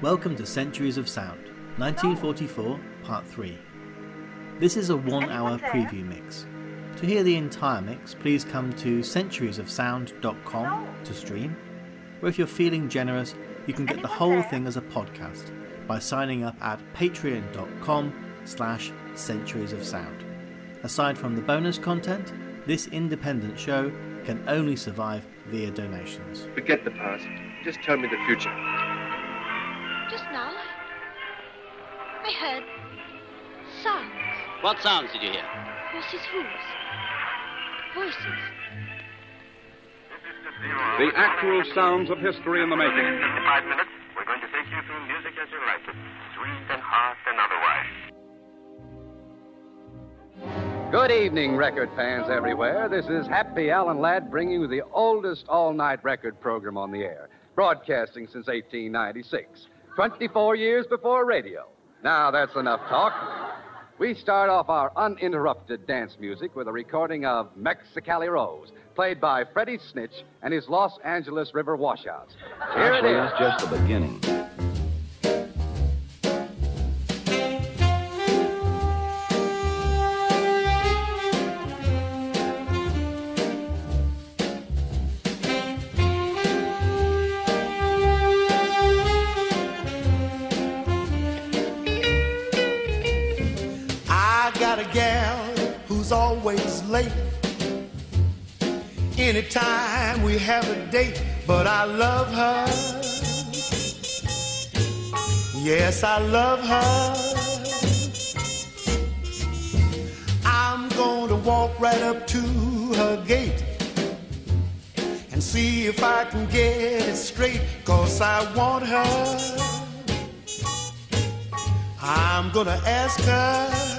Welcome to Centuries of Sound, 1944, Part 3. This is a one hour preview mix. To hear the entire mix, please come to centuriesofsound.com to stream, or if you're feeling generous, you can get the whole thing as a podcast by signing up at patreon.com slash centuries of sound. Aside from the bonus content, this independent show can only survive via donations. Forget the past. Just tell me the future. What sounds did you hear? Horses' hooves. Voices. The actual sounds of history in the making. 55 minutes, we're going to take you through music as you like it, sweet and hot and otherwise. Good evening, record fans everywhere. This is Happy Alan Ladd bringing you the oldest all night record program on the air, broadcasting since 1896, 24 years before radio. Now, that's enough talk. We start off our uninterrupted dance music with a recording of Mexicali Rose, played by Freddie Snitch and his Los Angeles River washouts. Here Actually, it is. that's just the beginning. Anytime we have a date, but I love her. Yes, I love her. I'm to walk right up to her gate and see if I can get it straight, cause I want her. I'm gonna ask her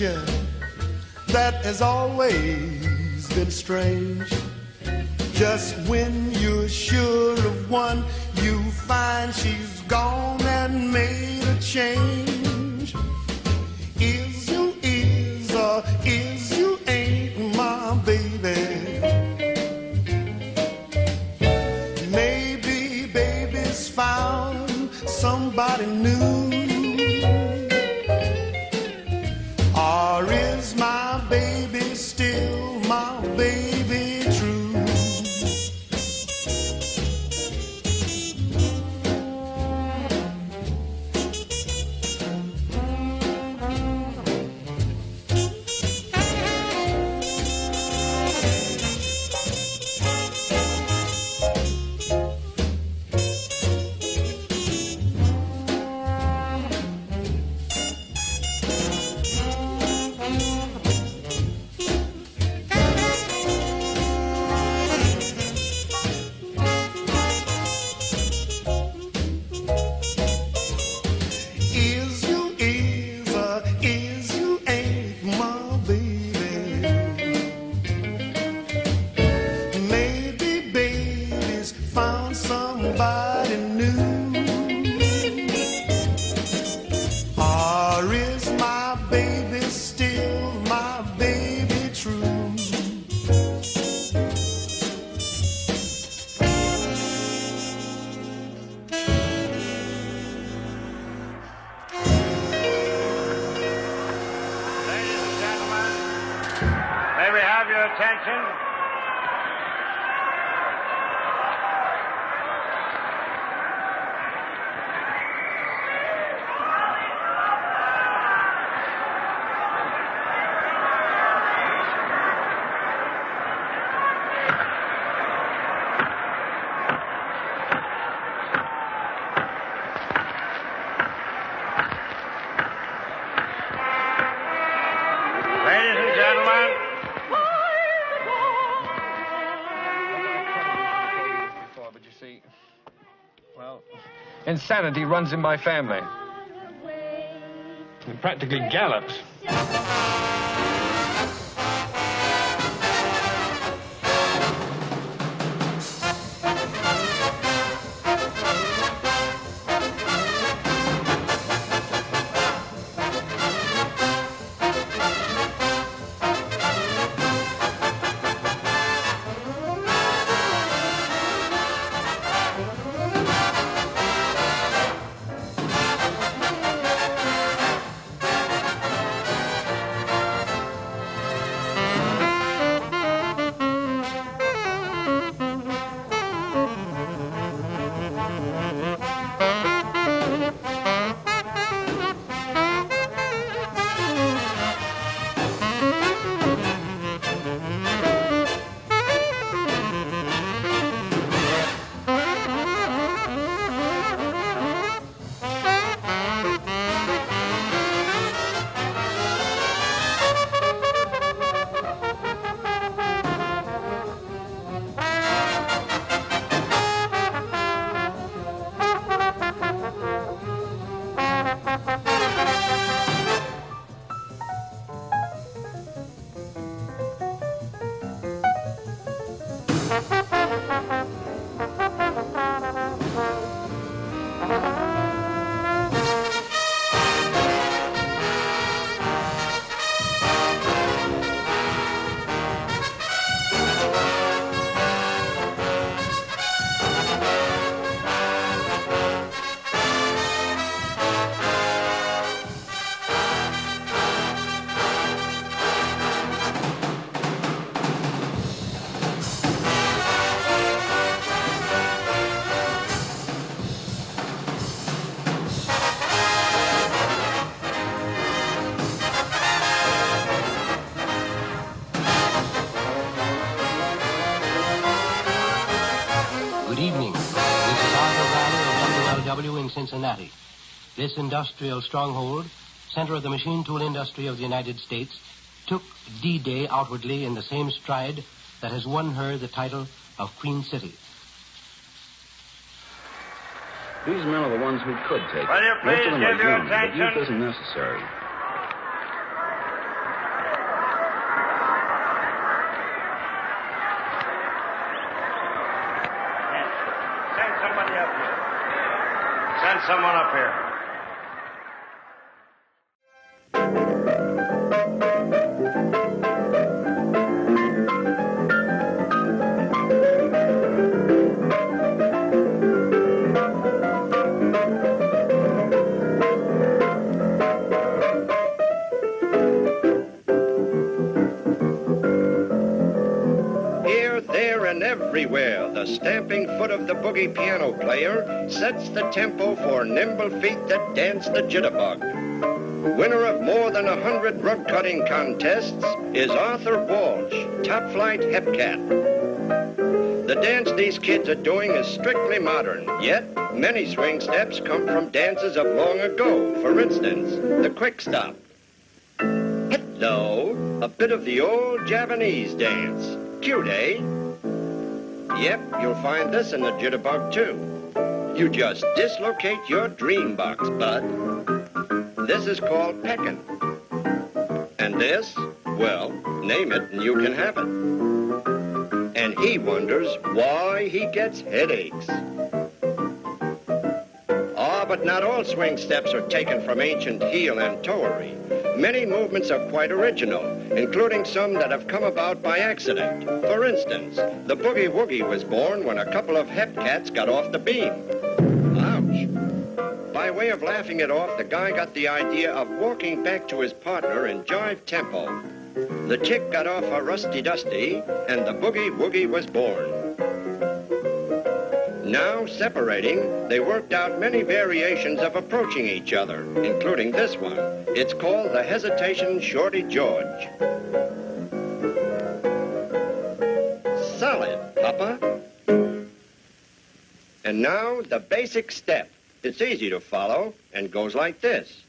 that has always been strange. Just when you're sure of one, you find she's gone and made a change. Insanity runs in my family. It practically gallops. Cincinnati. This industrial stronghold, center of the machine tool industry of the United States, took D-Day outwardly in the same stride that has won her the title of Queen City. These men are the ones who could take Will it. you Most please of them give are your young, but attention? youth isn't necessary. Send somebody up here. Send someone everywhere, the stamping foot of the boogie piano player sets the tempo for nimble feet that dance the jitterbug. Winner of more than a hundred rug cutting contests is Arthur Walsh, top flight hepcat. The dance these kids are doing is strictly modern, yet many swing steps come from dances of long ago. For instance, the quick stop. Hello, a bit of the old Javanese dance. Cute, eh? Yep, you'll find this in the jitterbug too. You just dislocate your dream box, bud. This is called pecking. And this, well, name it and you can have it. And he wonders why he gets headaches. But not all swing steps are taken from ancient heel and toery. Many movements are quite original, including some that have come about by accident. For instance, the boogie woogie was born when a couple of hep cats got off the beam. Ouch. By way of laughing it off, the guy got the idea of walking back to his partner in jive tempo. The chick got off her rusty dusty, and the boogie woogie was born. Now, separating, they worked out many variations of approaching each other, including this one. It's called the Hesitation Shorty George. Solid, Papa. And now, the basic step. It's easy to follow and goes like this.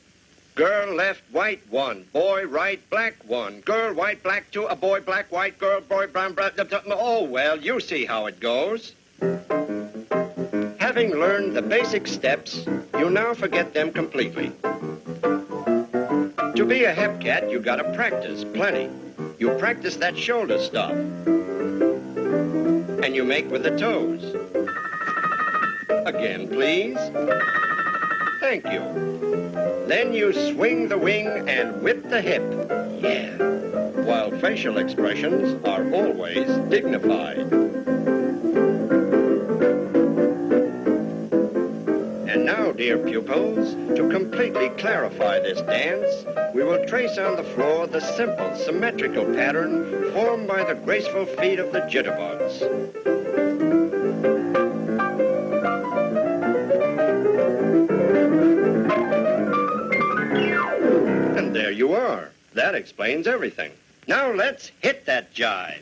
Girl left, white one. Boy right, black one. Girl white, black two. A boy black, white. Girl boy brown, brown. Oh, well, you see how it goes. Having learned the basic steps, you now forget them completely. To be a hepcat, you gotta practice plenty. You practice that shoulder stuff. And you make with the toes. Again, please. Thank you. Then you swing the wing and whip the hip. Yeah. While facial expressions are always dignified. Dear pupils, to completely clarify this dance, we will trace on the floor the simple, symmetrical pattern formed by the graceful feet of the jitterbugs. And there you are. That explains everything. Now let's hit that jive.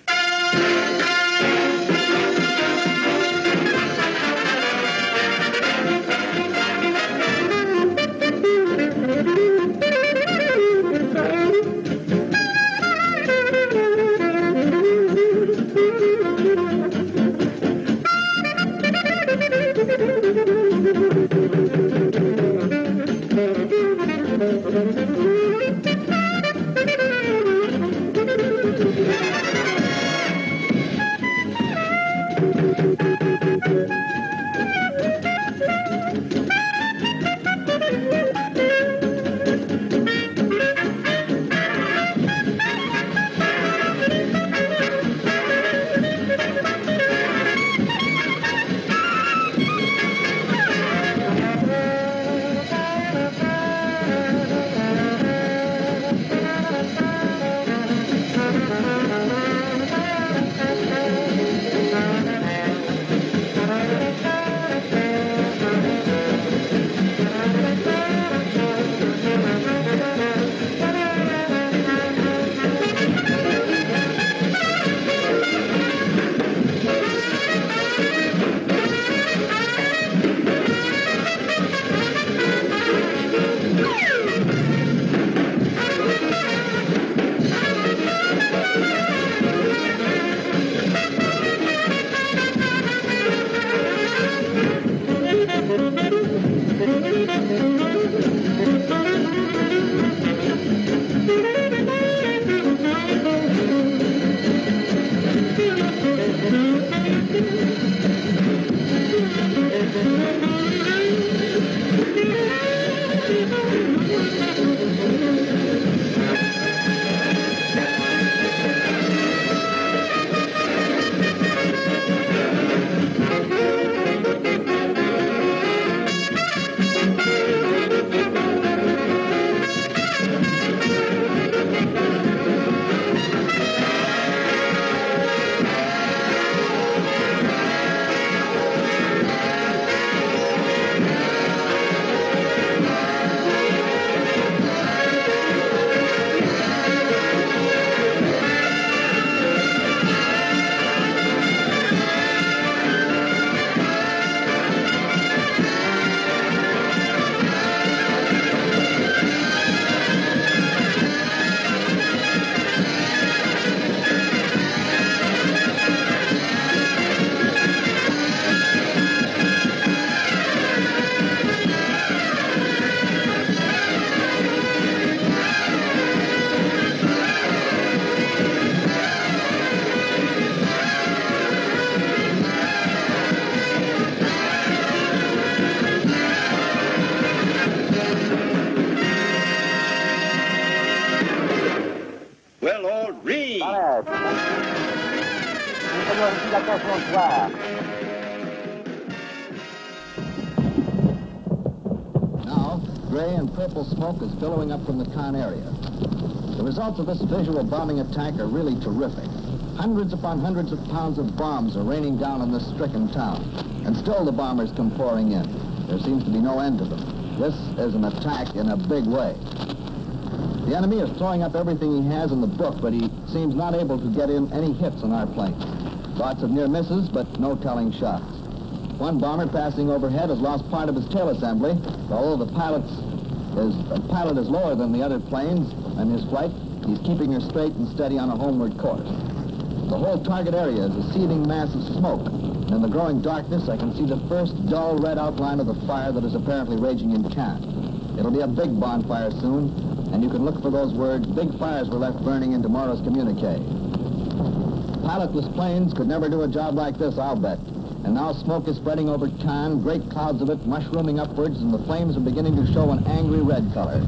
Gray and purple smoke is billowing up from the town area. The results of this visual bombing attack are really terrific. Hundreds upon hundreds of pounds of bombs are raining down on this stricken town. And still the bombers come pouring in. There seems to be no end to them. This is an attack in a big way. The enemy is throwing up everything he has in the book, but he seems not able to get in any hits on our planes. Lots of near misses, but no telling shots. One bomber passing overhead has lost part of his tail assembly. Although the pilot's is, the pilot is lower than the other planes in his flight, he's keeping her straight and steady on a homeward course. The whole target area is a seething mass of smoke. And in the growing darkness, I can see the first dull red outline of the fire that is apparently raging in camp. It'll be a big bonfire soon, and you can look for those words, big fires were left burning in tomorrow's communique. Pilotless planes could never do a job like this, I'll bet. And now smoke is spreading over town, great clouds of it mushrooming upwards, and the flames are beginning to show an angry red color.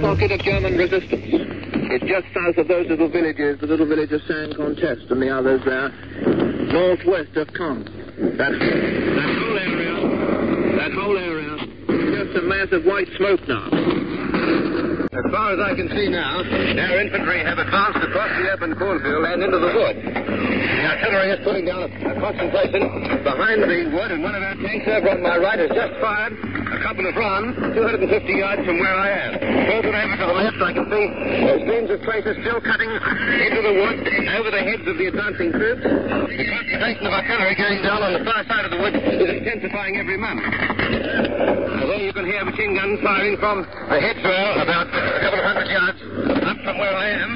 Pocket of German resistance. It's just south of those little villages, the little village of Saint-Contest and the others there, northwest of Caen. That, that whole area, that whole area, just a mass of white smoke now. As far as I can see now, our infantry have advanced across the open cornfield and into the wood. The artillery is putting down a, concentration behind the wood, and one of our tanks over on my right has just fired a couple of rounds 250 yards from where I am. Further over to the left, I can see streams of tracers still cutting into the wood over the heads of the advancing troops. The concentration of artillery going down on the far side of the wood is intensifying every moment. Now, there you can hear machine guns firing from a hedgerow about a couple hundred yards up from where I am.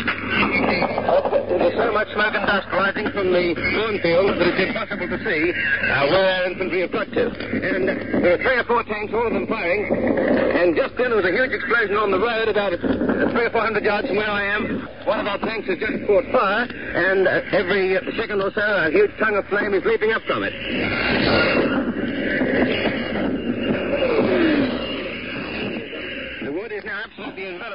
There's so much smoke and dust rising from the cornfield that it's impossible to see uh, where our infantry have got to. And uh, there are three or four tanks, all of them firing. And just then there was a huge explosion on the road about three or four hundred yards from where I am. One of our tanks has just caught fire, and uh, every second or so a huge tongue of flame is leaping up from it. The wood is now absolutely enveloped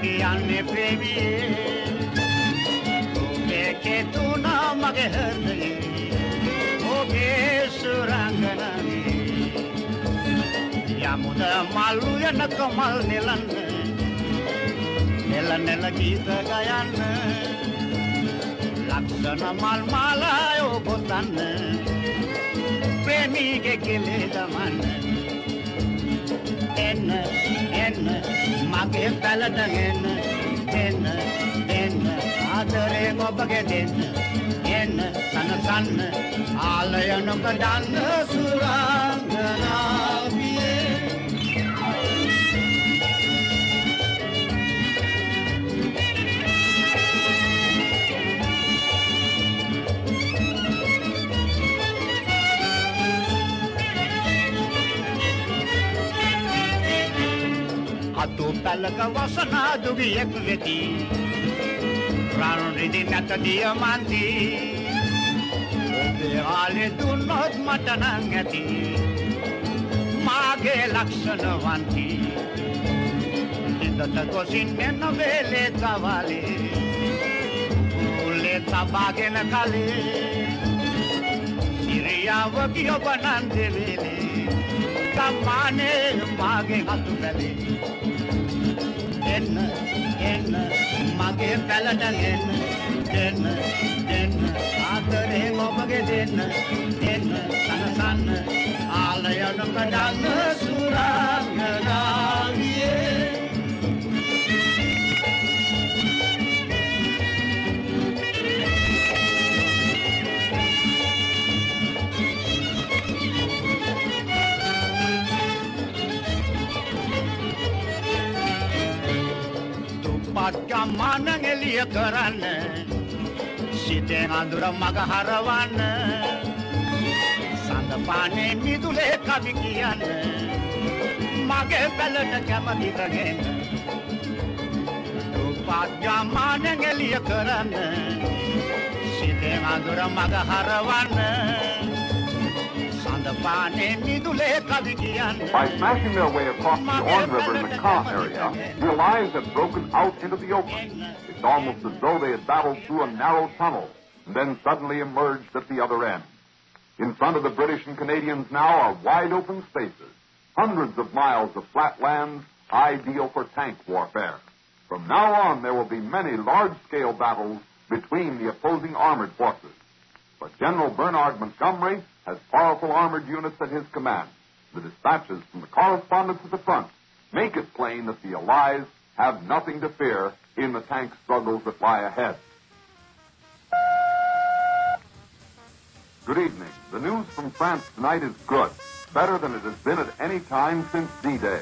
කියන්නේ ප්‍රේමියේ. ඔබේ කෙතුන මගේ හෘදයේ ඔබේ සුරංගනනේ. යමුද මල්ලු යන කමල් නෙලන්න. නෙල නෙල ගීත ගයන්න. ලක්ෂණ මල් මාලායෝ ගොතන්න ප්‍රේමීගේ කෙලේ දමන්න. එන්න එන්න. මගේ පැලට එන්න එන්න එන්න. ආදරේ ඔබගේ දෙන්න එන්න සනසන්න. ආලය නොකඩන්න සුරංගනා. අතු පැලක වසනා දුගියෙක් වෙති. රානුරිදි නැත දියමන්ති. ඔබේ ආලෙ දුන්නොත් මට නං ඇති. මාගේ ලක්ෂණ වන්ති ඉදත ගොසින් මෙන්න වේලේ තවලේ උල්ලේ තබාගෙන කලේ. සිරියාව ගිය බනන්දේ වේලේ කම්මානේ මාගේ හතු පැලේ එන්න එන්න මගේ පැලට එන්න දෙන්න දෙන්න. ආදරේ ඔබගේ දෙන්න එන්න සනසන්න ආලයන කඩන්න සුරංගනාවියේ පත්ගම්මාන එලිය කරන්න. සිතෙන් අඳුර මග හරවන්න. සඳ පානේ මිදුලේ කවි කියන්න. මගේ පැලට කැමතිකගෙන පත්ගම්මාන එලිය කරන්න. සිතෙන් අඳුර මග හරවන්න. By smashing their way across the Orne River in the Caen area, the Allies have broken out into the open. It's almost as though they had battled through a narrow tunnel and then suddenly emerged at the other end. In front of the British and Canadians now are wide open spaces, hundreds of miles of flat lands ideal for tank warfare. From now on, there will be many large-scale battles between the opposing armored forces. But General Bernard Montgomery has powerful armored units at his command. The dispatches from the correspondents at the front make it plain that the Allies have nothing to fear in the tank struggles that lie ahead. Good evening. The news from France tonight is good, better than it has been at any time since D-Day.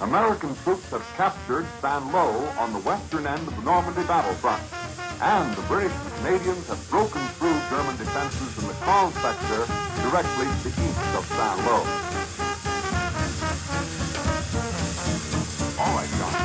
American troops have captured St. Lo on the western end of the Normandy battlefront, and the British and Canadians have broken through German defenses in the Caen sector directly to the east of St. Lo. All right, John.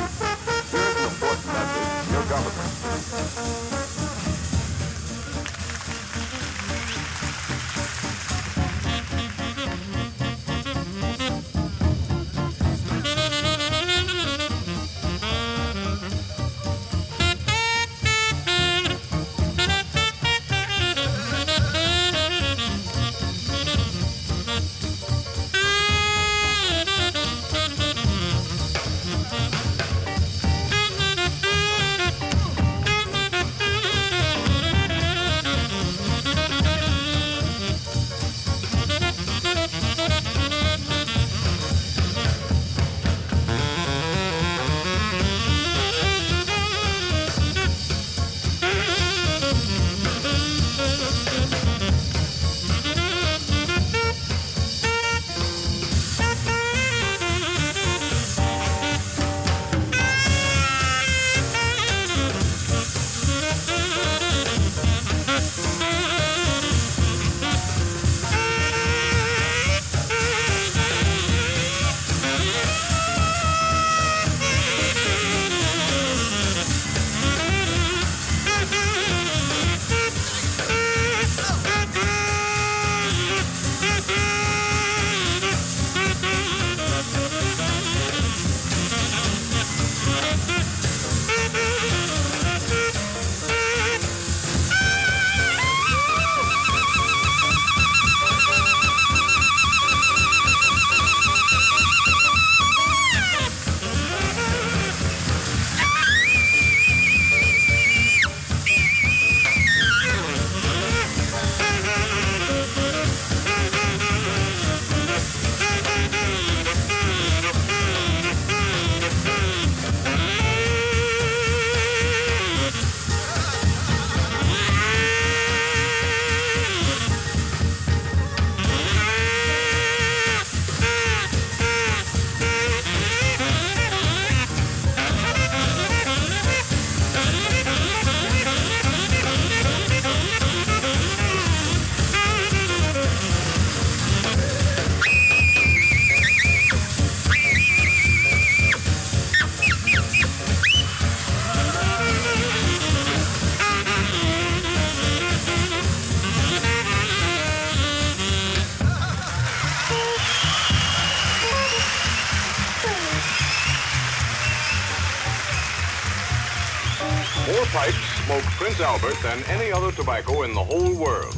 Albert than any other tobacco in the whole world.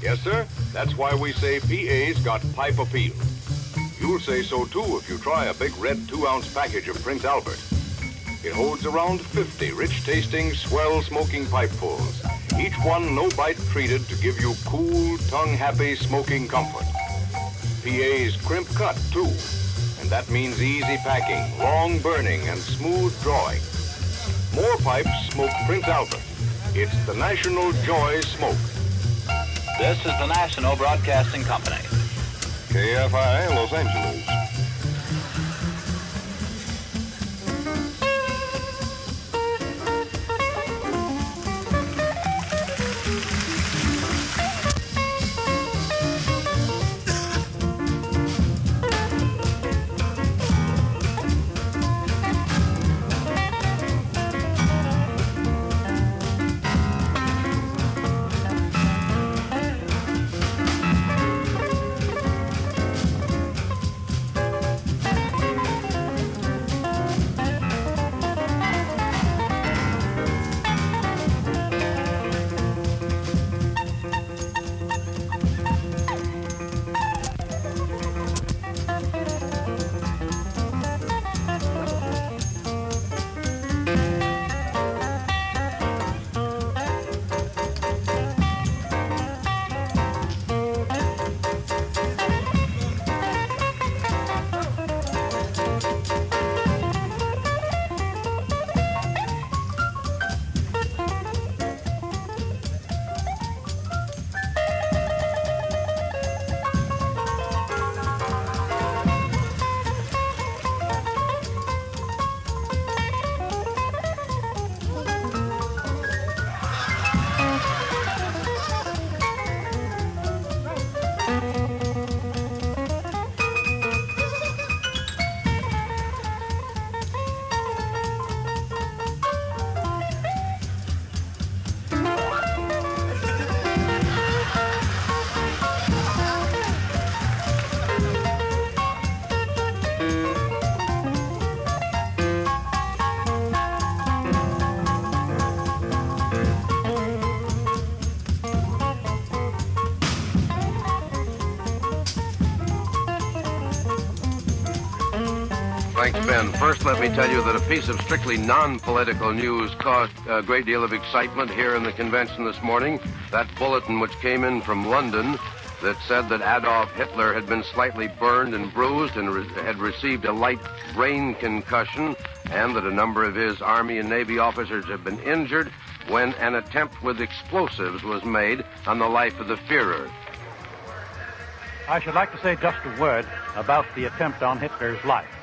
Yes, sir, that's why we say PA's got pipe appeal. You'll say so too if you try a big red two ounce package of Prince Albert. It holds around 50 rich tasting, swell smoking pipefulls, each one no bite treated to give you cool, tongue happy smoking comfort. PA's crimp cut too, and that means easy packing, long burning, and smooth drawing. More pipes smoke Prince Albert. It's the National Joy Smoke. This is the National Broadcasting Company. KFI, Los Angeles. Thanks, Ben. First, let me tell you that a piece of strictly non-political news caused a great deal of excitement here in the convention this morning. That bulletin which came in from London that said that Adolf Hitler had been slightly burned and bruised and re- had received a light brain concussion and that a number of his Army and Navy officers had been injured when an attempt with explosives was made on the life of the Fuhrer. I should like to say just a word about the attempt on Hitler's life.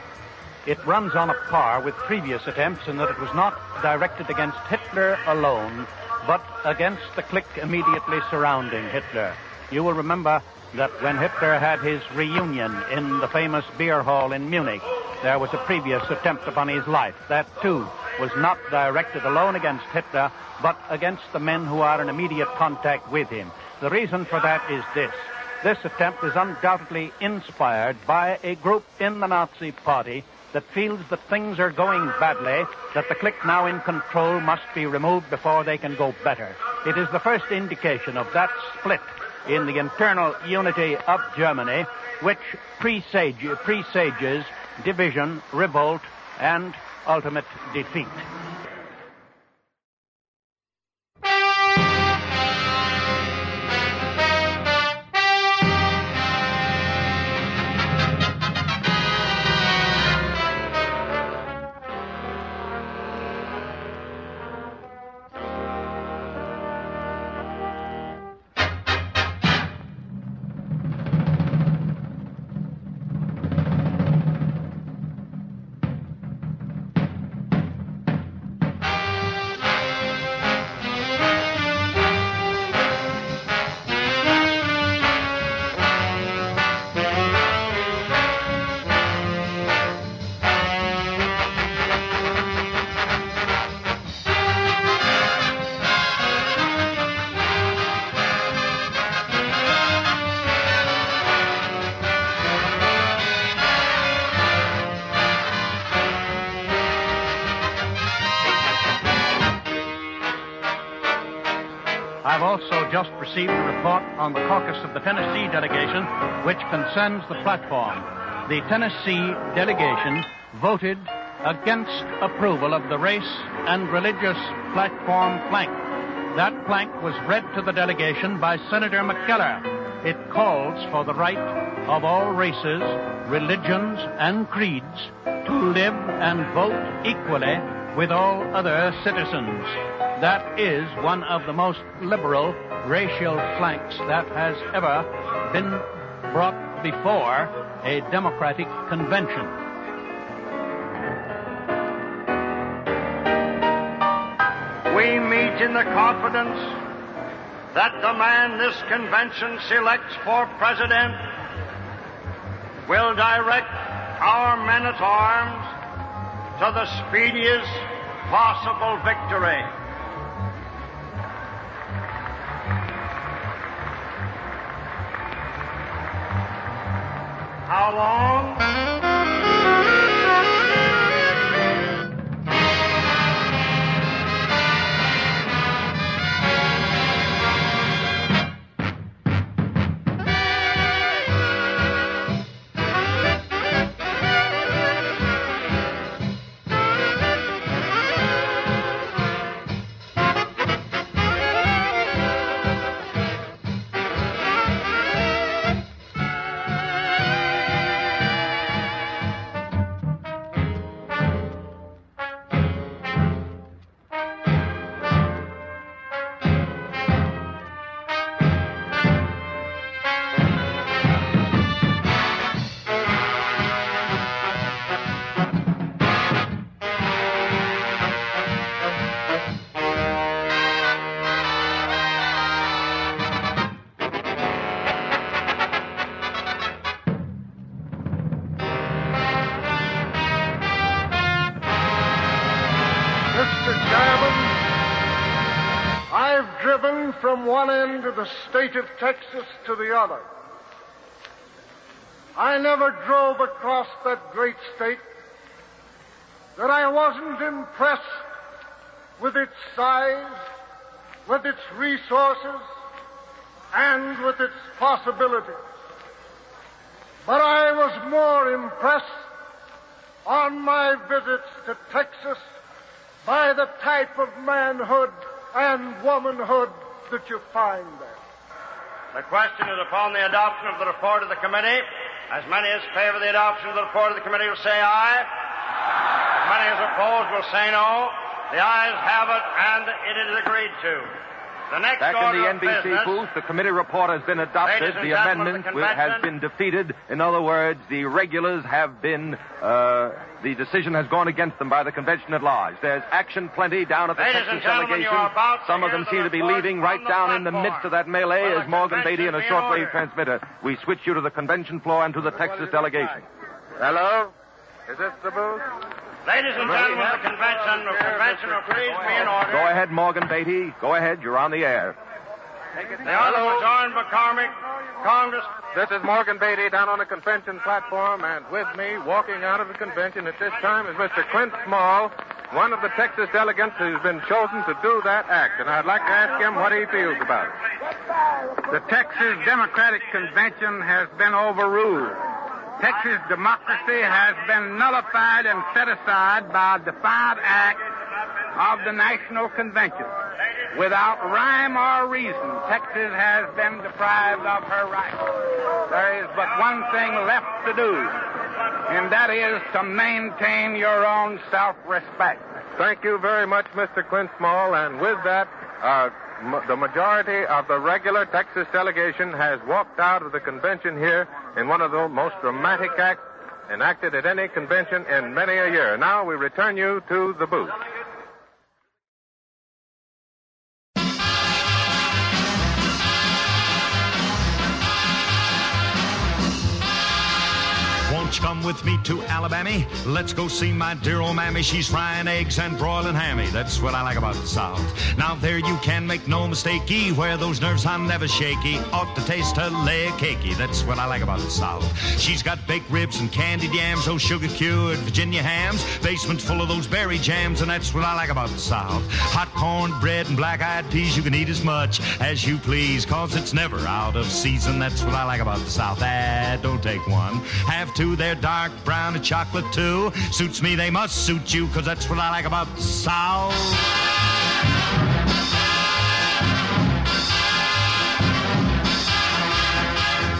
It runs on a par with previous attempts in that it was not directed against Hitler alone, but against the clique immediately surrounding Hitler. You will remember that when Hitler had his reunion in the famous beer hall in Munich, there was a previous attempt upon his life. That, too, was not directed alone against Hitler, but against the men who are in immediate contact with him. The reason for that is this. This attempt is undoubtedly inspired by a group in the Nazi Party that feels that things are going badly, that the clique now in control must be removed before they can go better. It is the first indication of that split in the internal unity of Germany, which presage, presages division, revolt, and ultimate defeat. Report on the caucus of the Tennessee delegation, which concerns the platform. The Tennessee delegation voted against approval of the race and religious platform plank. That plank was read to the delegation by Senator McKellar. It calls for the right of all races, religions, and creeds to live and vote equally with all other citizens. That is one of the most liberal racial flanks that has ever been brought before a Democratic convention. We meet in the confidence that the man this convention selects for president will direct our men at arms to the speediest possible victory. How long? From one end of the state of Texas to the other. I never drove across that great state that I wasn't impressed with its size, with its resources, and with its possibilities. But I was more impressed on my visits to Texas by the type of manhood and womanhood that you find there. The question is upon the adoption of the report of the committee. As many as favor the adoption of the report of the committee will say aye. As many as oppose will say no. The ayes have it, and it is agreed to. The next Back order in the of NBC business, booth, the committee report has been adopted. The amendment the will- has been defeated. In other words, the regulars have been, uh, the decision has gone against them by the convention at large. There's action plenty down at the Ladies Texas and gentlemen, you delegation. are about to Some of hear them the seem to be leaving right from the down in the midst of that melee Will as the Morgan Beatty in a convention be shortwave transmitter. We switch you to the convention floor and to the Texas delegation. Hello? Is this the booth? Ladies and gentlemen of the convention, the convention will please be in order. Go ahead, Morgan Beatty. Go ahead. You're on the air. The Honorable John McCormack, Congress. This is Morgan Beatty down on the convention platform, and with me, walking out of the convention at this time, is Mr. Clint Small, one of the Texas delegates who's been chosen to do that act. And I'd like to ask him what he feels about it. The Texas Democratic Convention has been overruled. Texas democracy has been nullified and set aside by a defiant act of the National Convention. Without rhyme or reason, Texas has been deprived of her rights. There is but one thing left to do, and that is to maintain your own self-respect. Thank you very much, Mr. Clint Small. And with that, uh, the majority of the regular Texas delegation has walked out of the convention here in one of the most dramatic acts enacted at any convention in many a year. Now we return you to the booth. Come with me to Alabama? Let's go see my dear old mammy. She's frying eggs and broiling hammy. That's what I like about the South. Now there you can make no mistakey. Where those nerves are never shaky. Ought to taste her layer cakey. That's what I like about the South. She's got baked ribs and candied yams, those sugar cured Virginia hams, basement full of those berry jams, and that's what I like about the South. Hot corn bread and black eyed peas, you can eat as much as you please, cause it's never out of season. That's what I like about the South. Ah, don't take one. Have two, they're dark brown and chocolate too. Suits me, they must suit you, cause that's what I like about the South.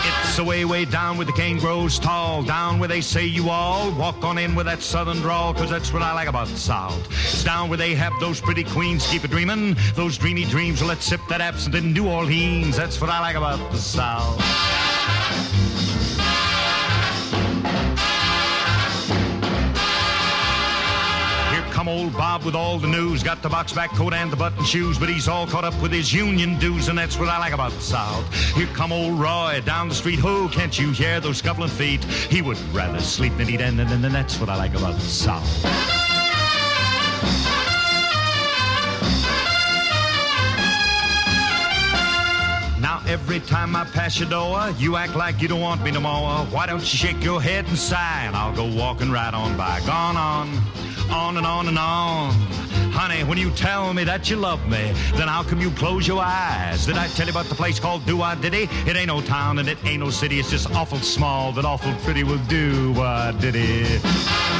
It's away, way down where the cane grows tall, down where they say you all walk on in with that southern drawl, cause that's what I like about the South. It's down where they have those pretty queens keep a dreamin', those dreamy dreams. Well, let's sip that absinthe in New Orleans. That's what I like about the South. Come old Bob with all the news. Got the box back coat and the button shoes, but he's all caught up with his union dues, and that's what I like about the South. Here come old Roy down the street. Oh, can't you hear those scuffling feet? He would rather sleep than eat, and, and, and that's what I like about the South. Now every time I pass your door, you act like you don't want me no more. Why don't you shake your head and sigh, and I'll go walking right on by. Gone on, on and on and on. Honey, when you tell me that you love me, then how come you close your eyes? Did I tell you about the place called Do I Diddy? It ain't no town and it ain't no city. It's just awful small, but awful pretty will do I Diddy.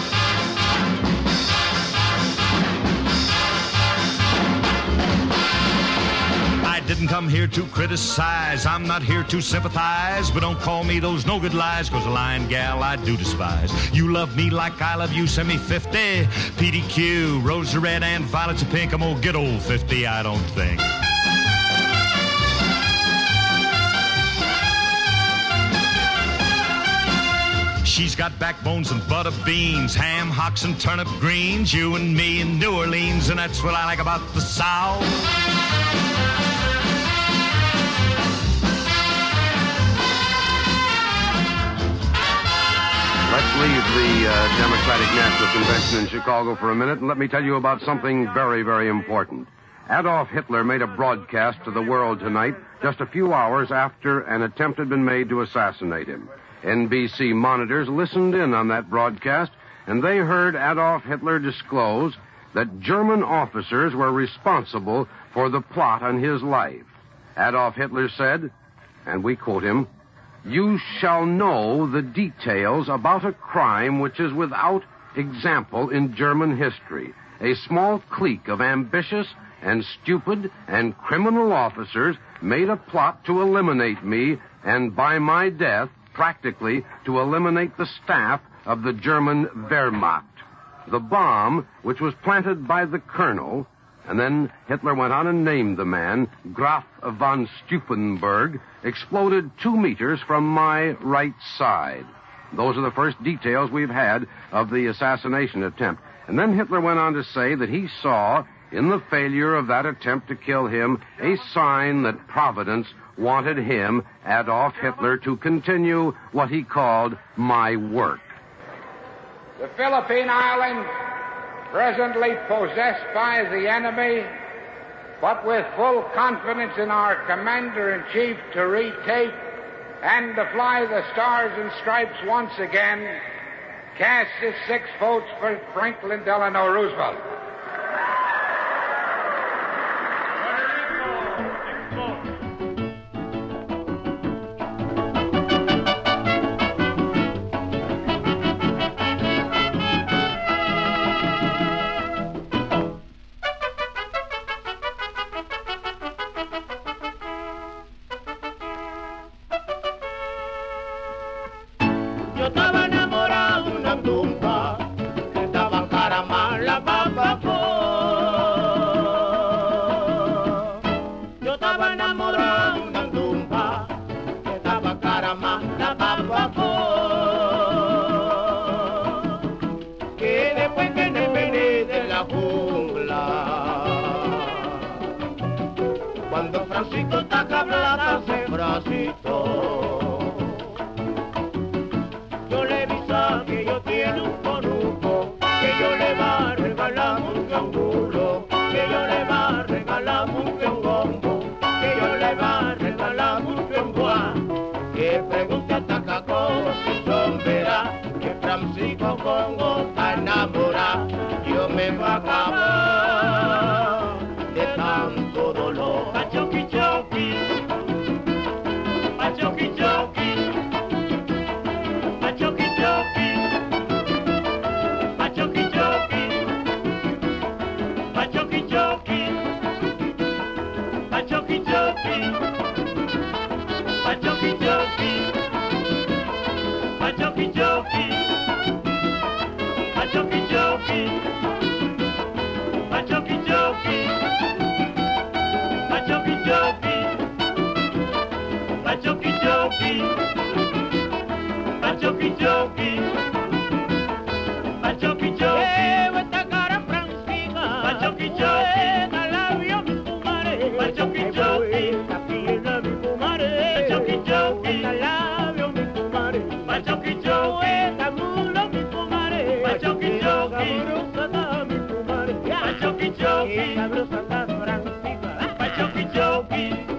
Didn't come here to criticize. I'm not here to sympathize. But don't call me those no good lies, cause a lying gal I do despise. You love me like I love you, send me 50. PDQ, rose are red and violets are pink. I'm gonna get old 50, I don't think. She's got backbones and butter beans, ham, hocks, and turnip greens. You and me in New Orleans, and that's what I like about the South. Let's leave the uh, Democratic National Convention in Chicago for a minute and let me tell you about something very, very important. Adolf Hitler made a broadcast to the world tonight just a few hours after an attempt had been made to assassinate him. NBC monitors listened in on that broadcast and they heard Adolf Hitler disclose that German officers were responsible for the plot on his life. Adolf Hitler said, and we quote him, you shall know the details about a crime which is without example in German history. A small clique of ambitious and stupid and criminal officers made a plot to eliminate me and by my death, practically to eliminate the staff of the German Wehrmacht. The bomb, which was planted by the colonel, and then Hitler went on and named the man, Graf von Stauffenberg, exploded two meters from my right side. Those are the first details we've had of the assassination attempt. And then Hitler went on to say that he saw in the failure of that attempt to kill him a sign that Providence wanted him, Adolf Hitler, to continue what he called my work. The Philippine Islands, presently possessed by the enemy, but with full confidence in our Commander in Chief to retake and to fly the stars and stripes once again, cast its six votes for Franklin Delano Roosevelt. Ramsey Kokongo. choki, pachoki choki, pachoki choki. Esta cara francisca, pachoki choki, la labio mi fumare, pachoki choki, la pierna mi fumare, pachoki choki, la labio mi fumare, pachoki choki, la mula mi fumare, pachoki choki, la mi fumare, pachoki choki, la pachoki choki.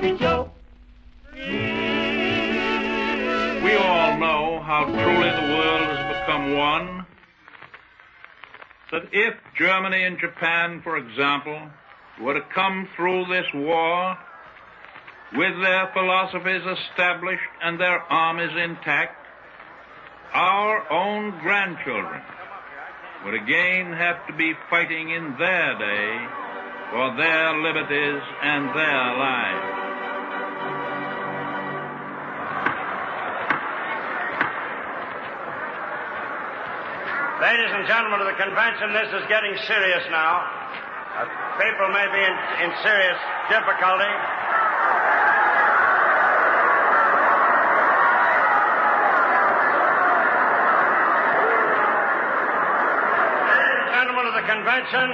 We all know how truly the world has become one. That if Germany and Japan, for example, were to come through this war with their philosophies established and their armies intact, our own grandchildren would again have to be fighting in their day for their liberties and their lives. Ladies and gentlemen of the convention, this is getting serious now. Uh, people may be in, in serious difficulty. Ladies and gentlemen of the convention,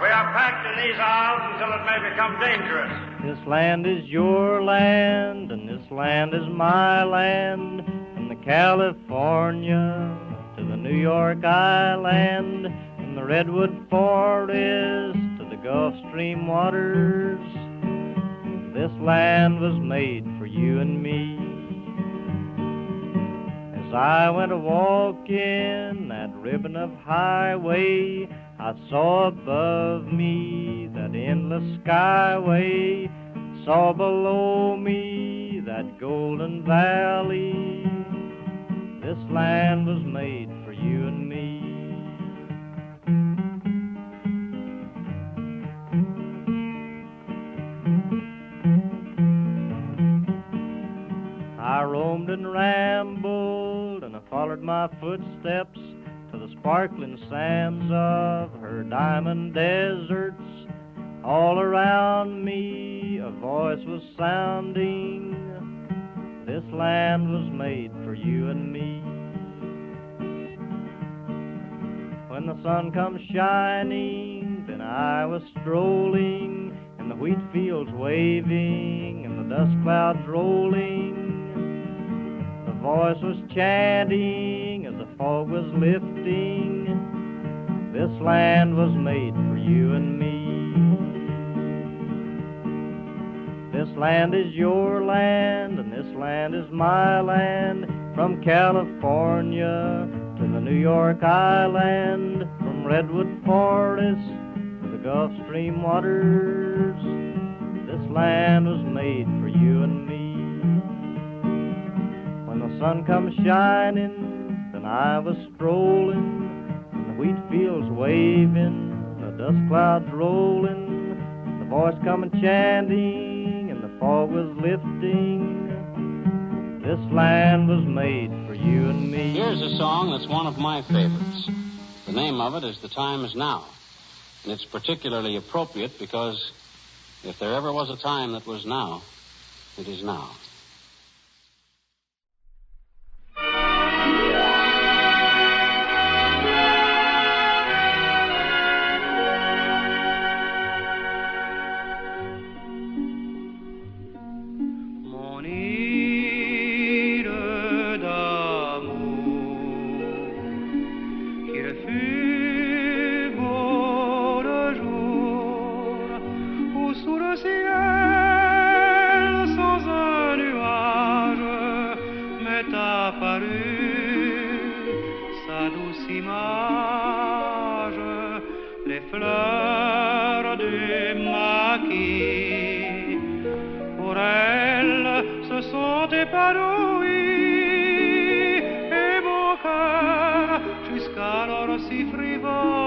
we are packed in these aisles until it may become dangerous. This land is your land, and this land is my land. and the California New York Island, from the Redwood Forest to the Gulf Stream waters. This land was made for you and me. As I went a walking that ribbon of highway, I saw above me that endless skyway, saw below me that golden valley. This land was made I roamed and rambled, and I followed my footsteps to the sparkling sands of her diamond deserts. All around me a voice was sounding. This land was made for you and me. When the sun comes shining, then I was strolling, and the wheat fields waving, and the dust clouds rolling. The voice was chanting as the fog was lifting. This land was made for you and me. This land is your land, and this land is my land. From California to the New York Island, Redwood Forest the Gulf Stream waters. This land was made for you and me. When the sun comes shining, then I was strolling, and the wheat fields waving, the dust clouds rolling, the voice coming chanting, and the fog was lifting. This land was made for you and me. Here's a song that's one of my favorites. The name of it is The Time Is Now. And it's particularly appropriate because if there ever was a time that was now, it is now. Jusqu'alors si frivole,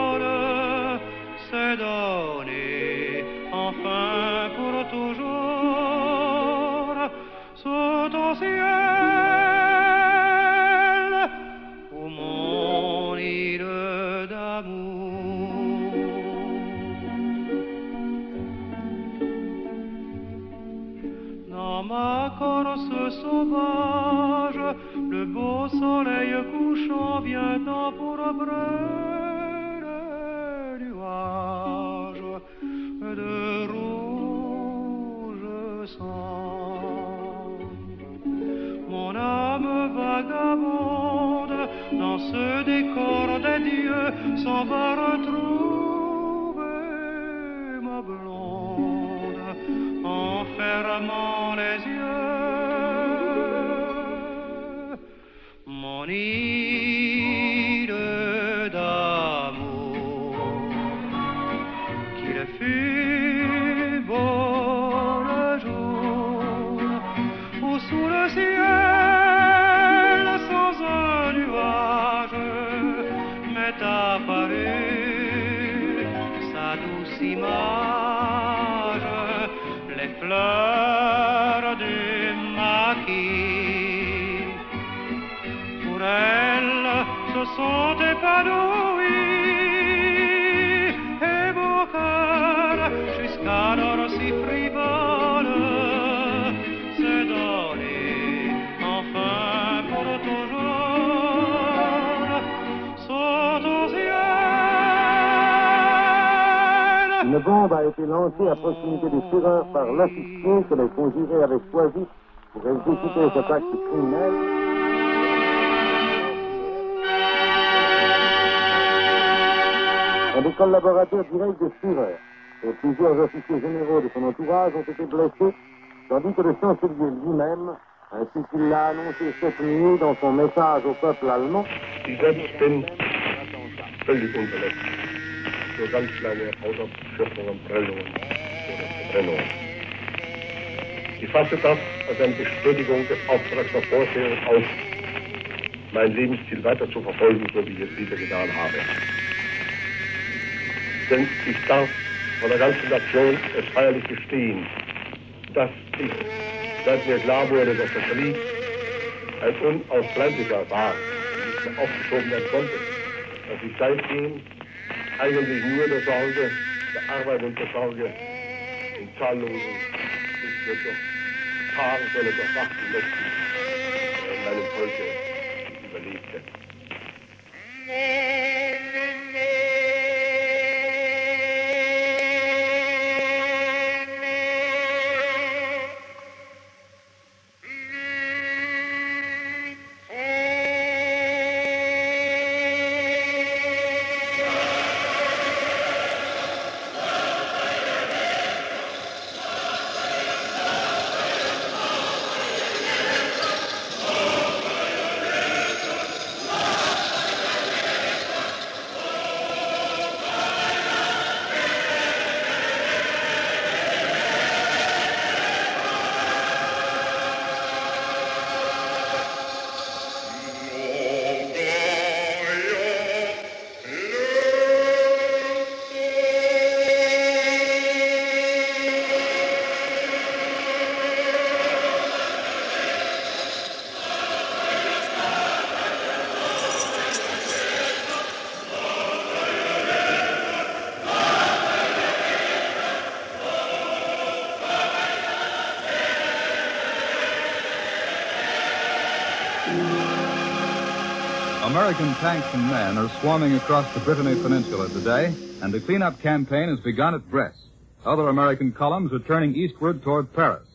bombe a été lancée à proximité des tireurs par l'officier que les conjurés avaient choisi pour exécuter cet acte criminel. Un des collaborateurs directs des tireurs et plusieurs officiers généraux de son entourage ont été blessés, tandis que le chancelier lui-même, ainsi qu'il l'a annoncé cette nuit dans son message au peuple allemand, Nur ganz kleine Hautausschürfungen, Prellungen oder Verbrennungen. Ich fasse das als eine Bestätigung des Auftrags der Vorsehung auf, mein Lebensziel weiter zu verfolgen, so wie ich es wieder getan habe. Denn ich darf vor der ganzen Nation es feierlich gestehen, dass ich, seit mir klar wurde, dass der Krieg ein unausbleiblicher war, nicht mehr aufgeschoben werden konnte, dass ich seitdem eigentlich nur der Sorge, der Arbeit und der Sorge in zahllosen, Tagen, sondern durch Nachten Nächten in meinem Volke überlebte. American tanks and men are swarming across the Brittany Peninsula today, and the cleanup campaign has begun at Brest. Other American columns are turning eastward toward Paris.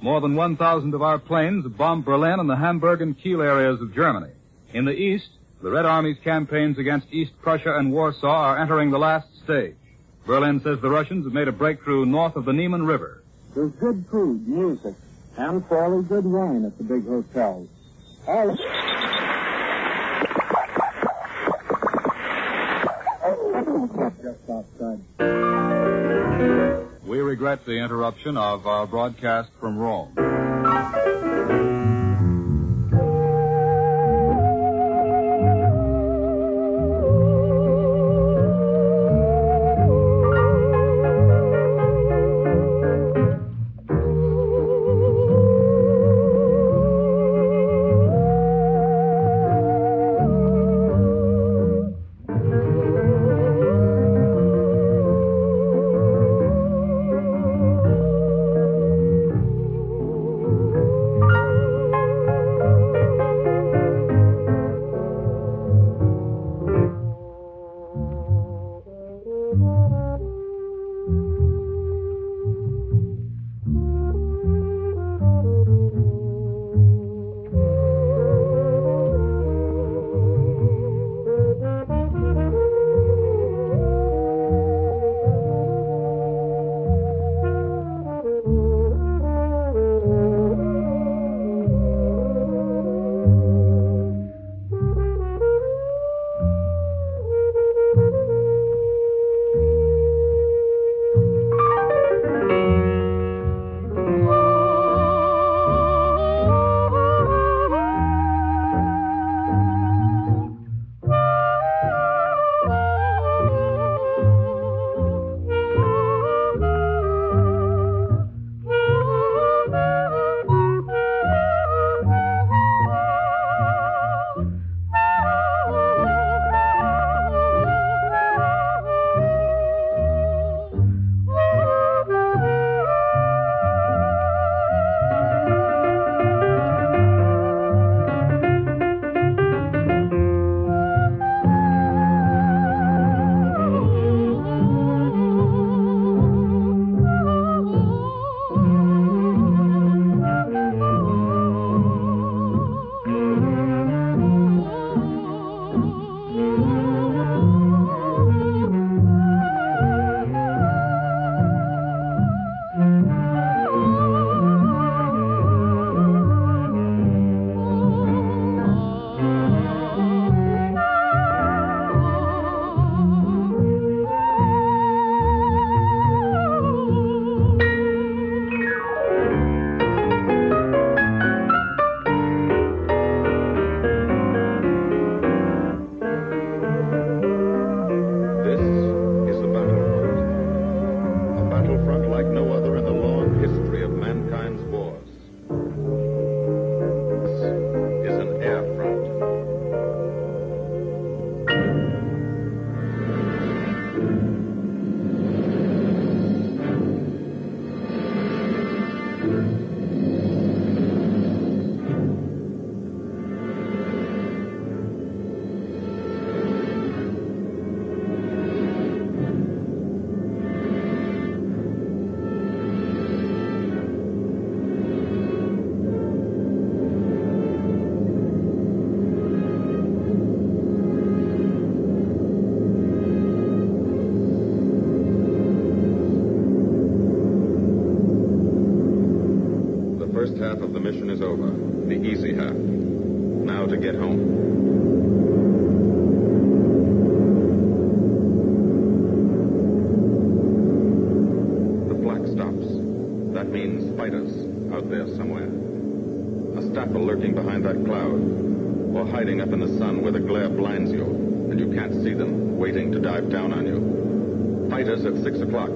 More than 1,000 of our planes have bombed Berlin and the Hamburg and Kiel areas of Germany. In the east, the Red Army's campaigns against East Prussia and Warsaw are entering the last stage. Berlin says the Russians have made a breakthrough north of the Niemen River. There's good food, music, and fairly good wine at the big hotels. We regret the interruption of our broadcast from Rome. Or hiding up in the sun where the glare blinds you and you can't see them, waiting to dive down on you. Fighters at six o'clock.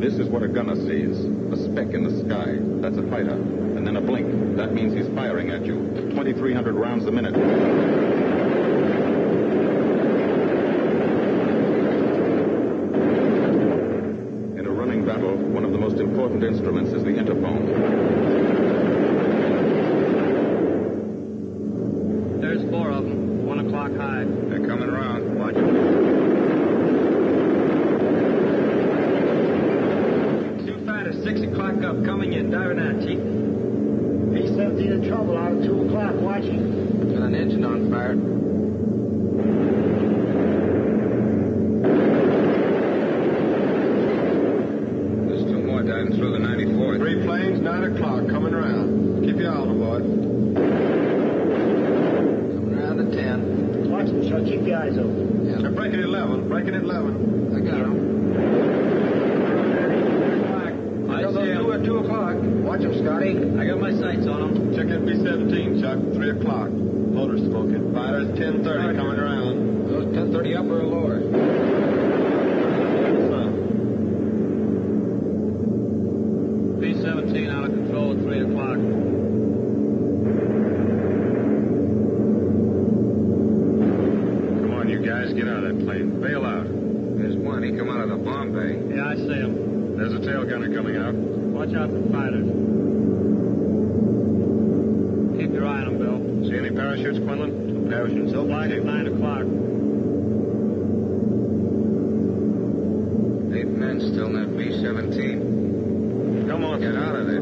This is what a gunner sees. A speck in the sky. That's a fighter. And then a blink. That means he's firing at you. 2,300 rounds a minute. In a running battle, one of the most important instruments in a running battle, one of the most important instruments is the interphone. There's four of them. One o'clock high. They're coming around. Watch Two fighters, six o'clock up, coming in. Diver down, Chief. B-17 in trouble out at 2 o'clock watching. Got an engine on fire. There's two more diving through the 94. Three planes, 9 o'clock, coming around. Keep your eye on the boy. Coming around at ten. Watch them, Chuck. Keep your eyes open. Yeah, they're breaking 11. Breaking 11. I got them. I got those two at 2 o'clock. Watch them, Scotty. I got my sights on them. Check FB-17, Chuck. 3 o'clock. Motor smoking. Fighters 10.30 coming around. Those 1030 upper or lower? B-17 out of control at 3 o'clock. Come on, you guys. Get out of that plane. Bail out. There's one. He come out of the bomb bay. Yeah, I see him. There's a tail gunner coming out. Watch out for fighters. Keep your eye on them, Bill. See any parachutes, Quinlan? Two parachutes. They'll fly at 9 o'clock. Eight men still in that B-17. Come on. Get out of there.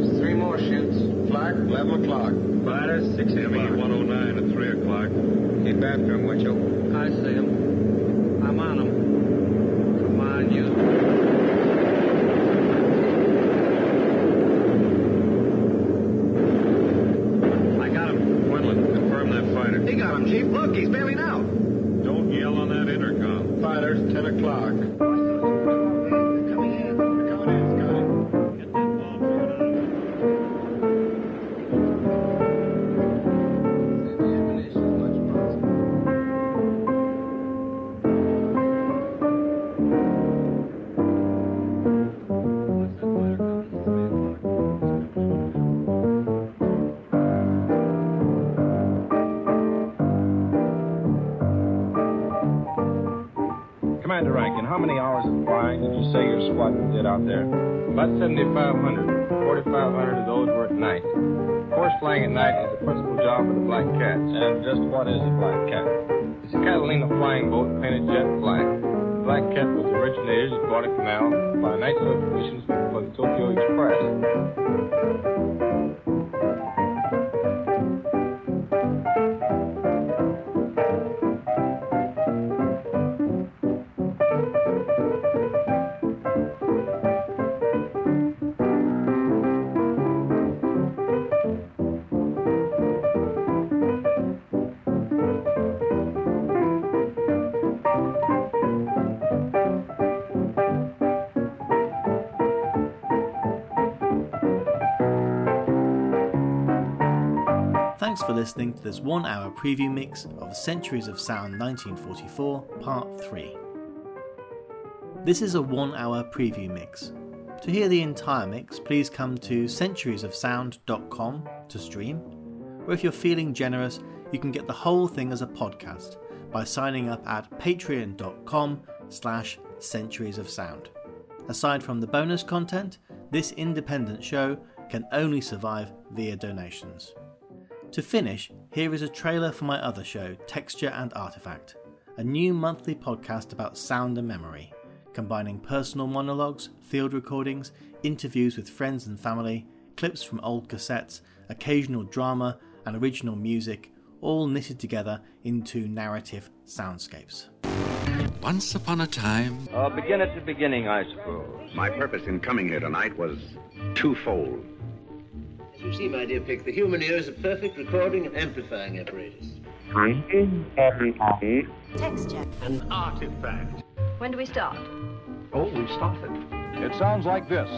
Just three more chutes. Flak, 11 o'clock. Fighters, 6 ME 109 at 3 o'clock. Keep after him, Winchell. I see About 7,500. 4,500 of those were at night. Of course, flying at night is the principal job of the Black Cats. And just what is a Black Cat? It's a Catalina flying boat painted jet black. The Black Cat was originated at Guadalcanal by night expeditions for Thanks for listening to this one hour preview mix of Centuries of Sound 1944, Part 3. This is a one hour preview mix. To hear the entire mix, please come to centuriesofsound.com to stream, or if you're feeling generous, you can get the whole thing as a podcast by signing up at patreon.com slash centuries of sound. Aside from the bonus content, this independent show can only survive via donations. To finish, here is a trailer for my other show, Texture and Artifact, a new monthly podcast about sound and memory, combining personal monologues, field recordings, interviews with friends and family, clips from old cassettes, occasional drama, and original music, all knitted together into narrative soundscapes. Once upon a time. Uh, begin at the beginning, I suppose. My purpose in coming here tonight was twofold. As you see, my dear Pick, the human ear is a perfect recording and amplifying apparatus. Texture. An artifact. When do we start? Oh, we've started. It sounds like this.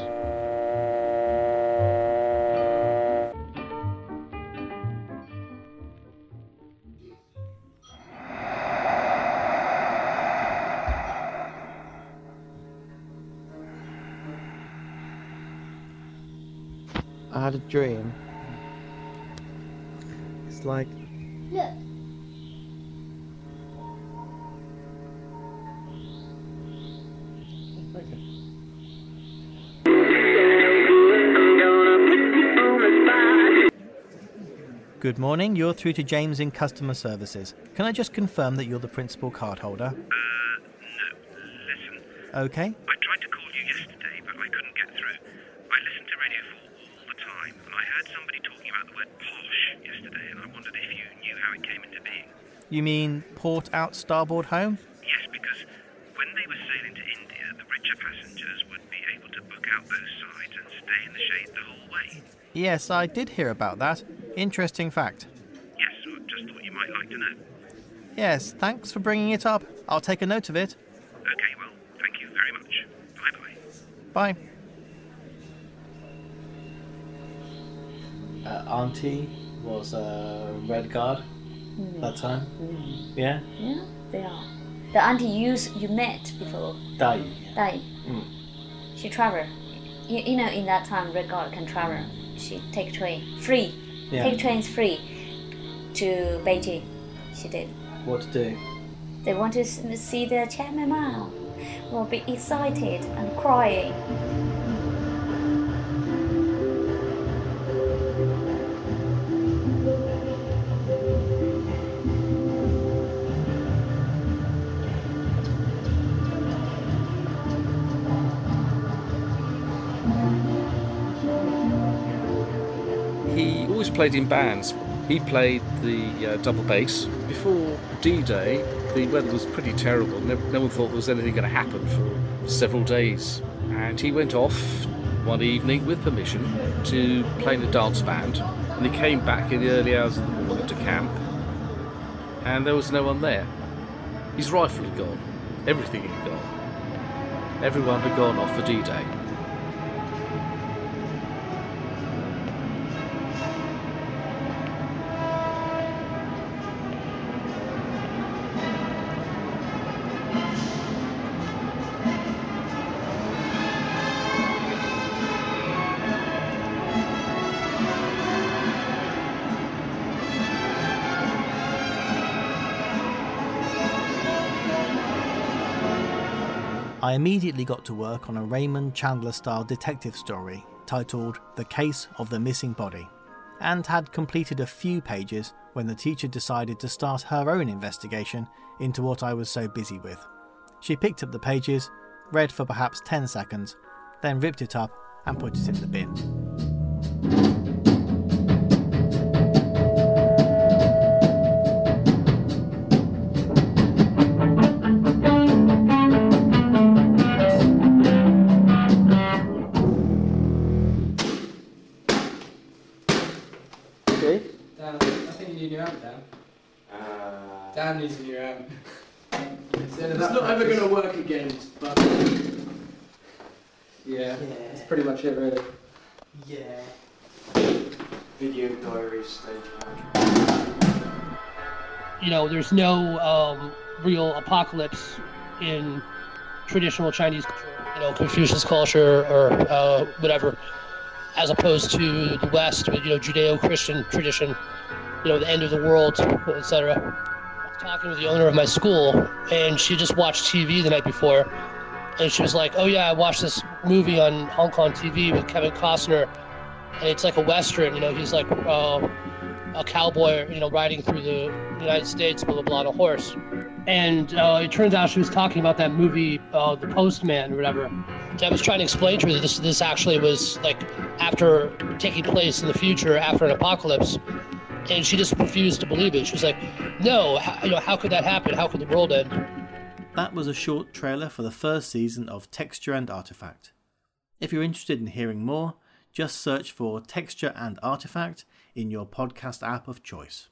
Had a dream. It's like Look. Good morning, you're through to James in Customer Services. Can I just confirm that you're the principal card holder? Uh, no. Listen, Okay. I tried to call you yesterday, but I couldn't get through. I listen to Radio 4 all the time, and I heard somebody talking about the word posh yesterday, and I wondered if you knew how it came into being. You mean port out starboard home? Yes, because when they were sailing to India, the richer passengers would be able to book out those sides and stay in the shade the whole way. Yes, I did hear about that. Interesting fact. Yes, I just thought you might like to know. Yes, thanks for bringing it up. I'll take a note of it. Okay, well, thank you very much. Bye bye bye. Bye. Uh, Auntie was a Red Guard that time. Yeah? Yeah, they are. The auntie you you met before, Dai. Dai, Mm. she travel. You, you know, in that time, Red Guard can travel. She take train free. Yeah. Take trains free to Beijing. She did. What to do? They want to see the Chairman Mao. Will be excited and crying. Played in bands. He played the uh, double bass. Before D-Day, the weather was pretty terrible. No, no one thought there was anything going to happen for several days. And he went off one evening with permission to play in a dance band. And he came back in the early hours of the morning to camp. And there was no one there. His rifle had gone. Everything had gone. Everyone had gone off for D-Day. I immediately got to work on a Raymond Chandler style detective story titled The Case of the Missing Body, and had completed a few pages when the teacher decided to start her own investigation into what I was so busy with. She picked up the pages, read for perhaps 10 seconds, then ripped it up and put it in the bin. Pretty much it, really. Yeah. Video diary stage. you know, there's no um, real apocalypse in traditional Chinese culture, you know, Confucius culture or uh, whatever, as opposed to the West, with, you know, Judeo-Christian tradition, you know, the end of the world, etc. Talking with the owner of my school, and she just watched TV the night before, and she was like, "Oh yeah, I watched this movie on Hong Kong TV with Kevin Costner, and it's like a western. You know, he's like." Uh, a cowboy, you know, riding through the United States, blah blah blah, on a horse. And uh, it turns out she was talking about that movie, uh, The Postman, or whatever. And I was trying to explain to her that this this actually was like after taking place in the future, after an apocalypse. And she just refused to believe it. She was like, "No, how, you know, how could that happen? How could the world end?" That was a short trailer for the first season of Texture and Artifact. If you're interested in hearing more, just search for Texture and Artifact in your podcast app of choice.